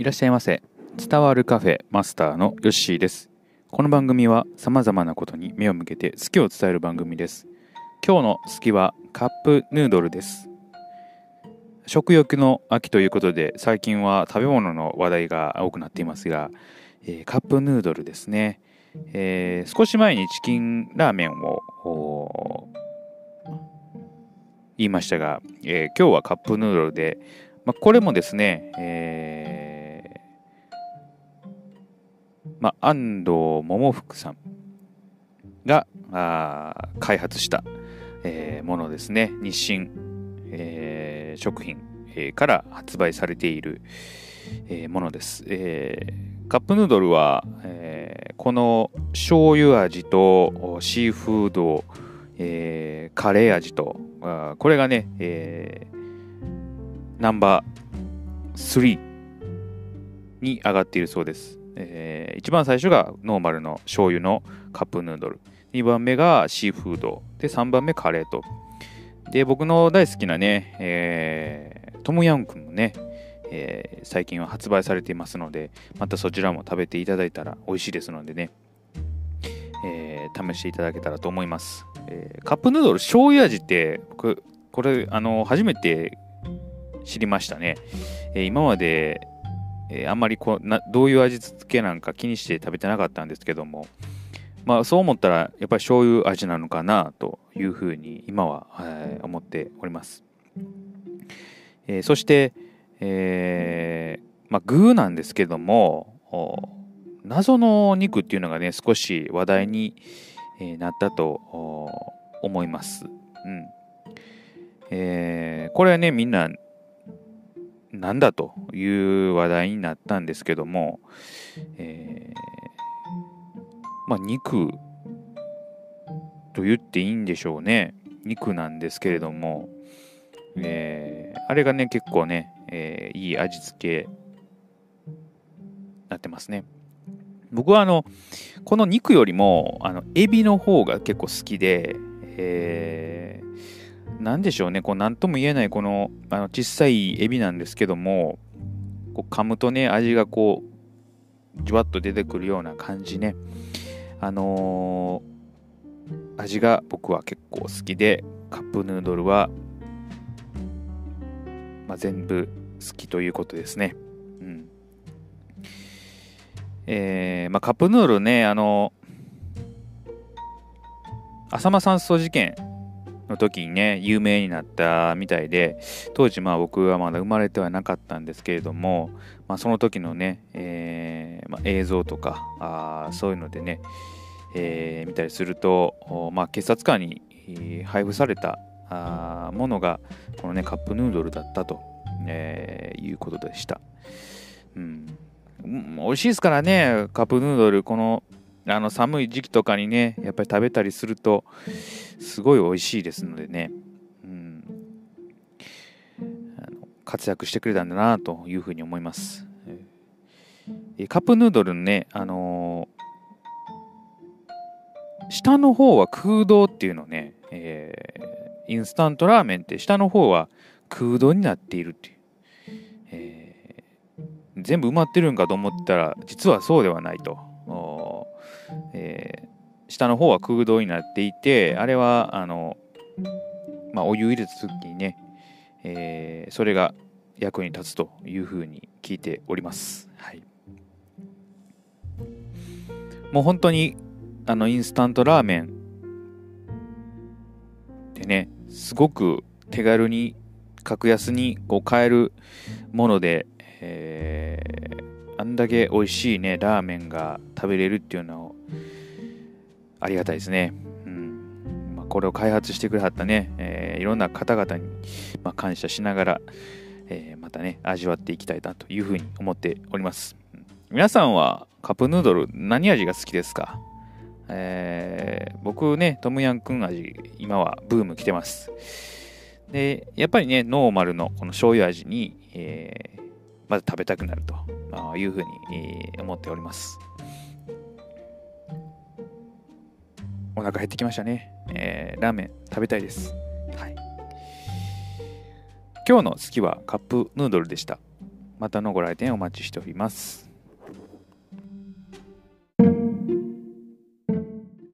いらっしゃいませ。伝わるカフェマスターのヨッシーです。この番組は様々なことに目を向けて好きを伝える番組です。今日の好きはカップヌードルです。食欲の秋ということで最近は食べ物の話題が多くなっていますが、えー、カップヌードルですね、えー、少し前にチキンラーメンを言いましたが、えー、今日はカップヌードルで、まあ、これもですね、えまあ、安藤桃福さんがあ開発した、えー、ものですね。日清、えー、食品、えー、から発売されている、えー、ものです。えー、カップヌードルは、えー、この醤油味とシーフード、えー、カレー味と、あこれがね、えー、ナンバー3に上がっているそうです。えー、一番最初がノーマルの醤油のカップヌードル。2番目がシーフード。で、3番目カレーと。で、僕の大好きなね、えー、トムヤンクンもね、えー、最近は発売されていますので、またそちらも食べていただいたら美味しいですのでね、えー、試していただけたらと思います。えー、カップヌードル醤油味って僕これあの初めて知りましたね、えー、今まで、えー、あんまりこうなどういう味付けなんか気にして食べてなかったんですけどもまあそう思ったらやっぱり醤油味なのかなというふうに今は、えー、思っております、えー、そして、えー、まあ具なんですけども謎の肉っていうのがね少し話題に、なったと思います。うんえー、これはねみんななんだという話題になったんですけども、えー、まあ肉と言っていいんでしょうね肉なんですけれども、えー、あれがね結構ね、えー、いい味付けなってますね。僕はあのこの肉よりもあのエビの方が結構好きで、えー、なんでしょうね。こう何とも言えないこのあの小さいエビなんですけどもこう噛むとね味がこうじゅわっと出てくるような感じね。あのー、味が僕は結構好きでカップヌードルは、まあ、全部好きということですね。うん。えー、まあ、カップヌードルね、あの、浅間山荘事件の時にね、有名になったみたいで、当時まあ僕はまだ生まれてはなかったんですけれども、まあ、その時のね、えー、まあ、映像とかあそういうのでね、えー、見たりすると、まあ、警察官に配布されたあものがこのねカップヌードルだったと、えー、いうことでした。うん美味しいですからね、カップヌードル、このあの寒い時期とかにね、やっぱり食べたりすると、すごい美味しいですのでね、うん、活躍してくれたんだなというふうに思います。カップヌードルのね、あのー、下の方は空洞っていうのね、えー、インスタントラーメンって下の方は空洞になっているっていう。全部埋まってるんかと思ったら実はそうではないと、えー、下の方は空洞になっていてあれはあの、まあ、お湯入れた時にね、えー、それが役に立つというふうに聞いております、はい、もう本当にあのインスタントラーメンでねすごく手軽に格安にこう買えるものでえー、あんだけ美味しいね、ラーメンが食べれるっていうのを、ありがたいですね。うんまあ、これを開発してくれはったね、えー、いろんな方々に、まあ、感謝しながら、えー、またね、味わっていきたいなというふうに思っております。皆さんはカップヌードル何味が好きですか？えー、僕ね、トムヤンクン味、今はブーム来てます。で、やっぱりね、ノーマルのこの醤油味に、えー、まず食べたくなるというふうに思っております。お腹減ってきましたね。えー、ラーメン食べたいです。はい。今日の好きはカップヌードルでした。またのご来店お待ちしております。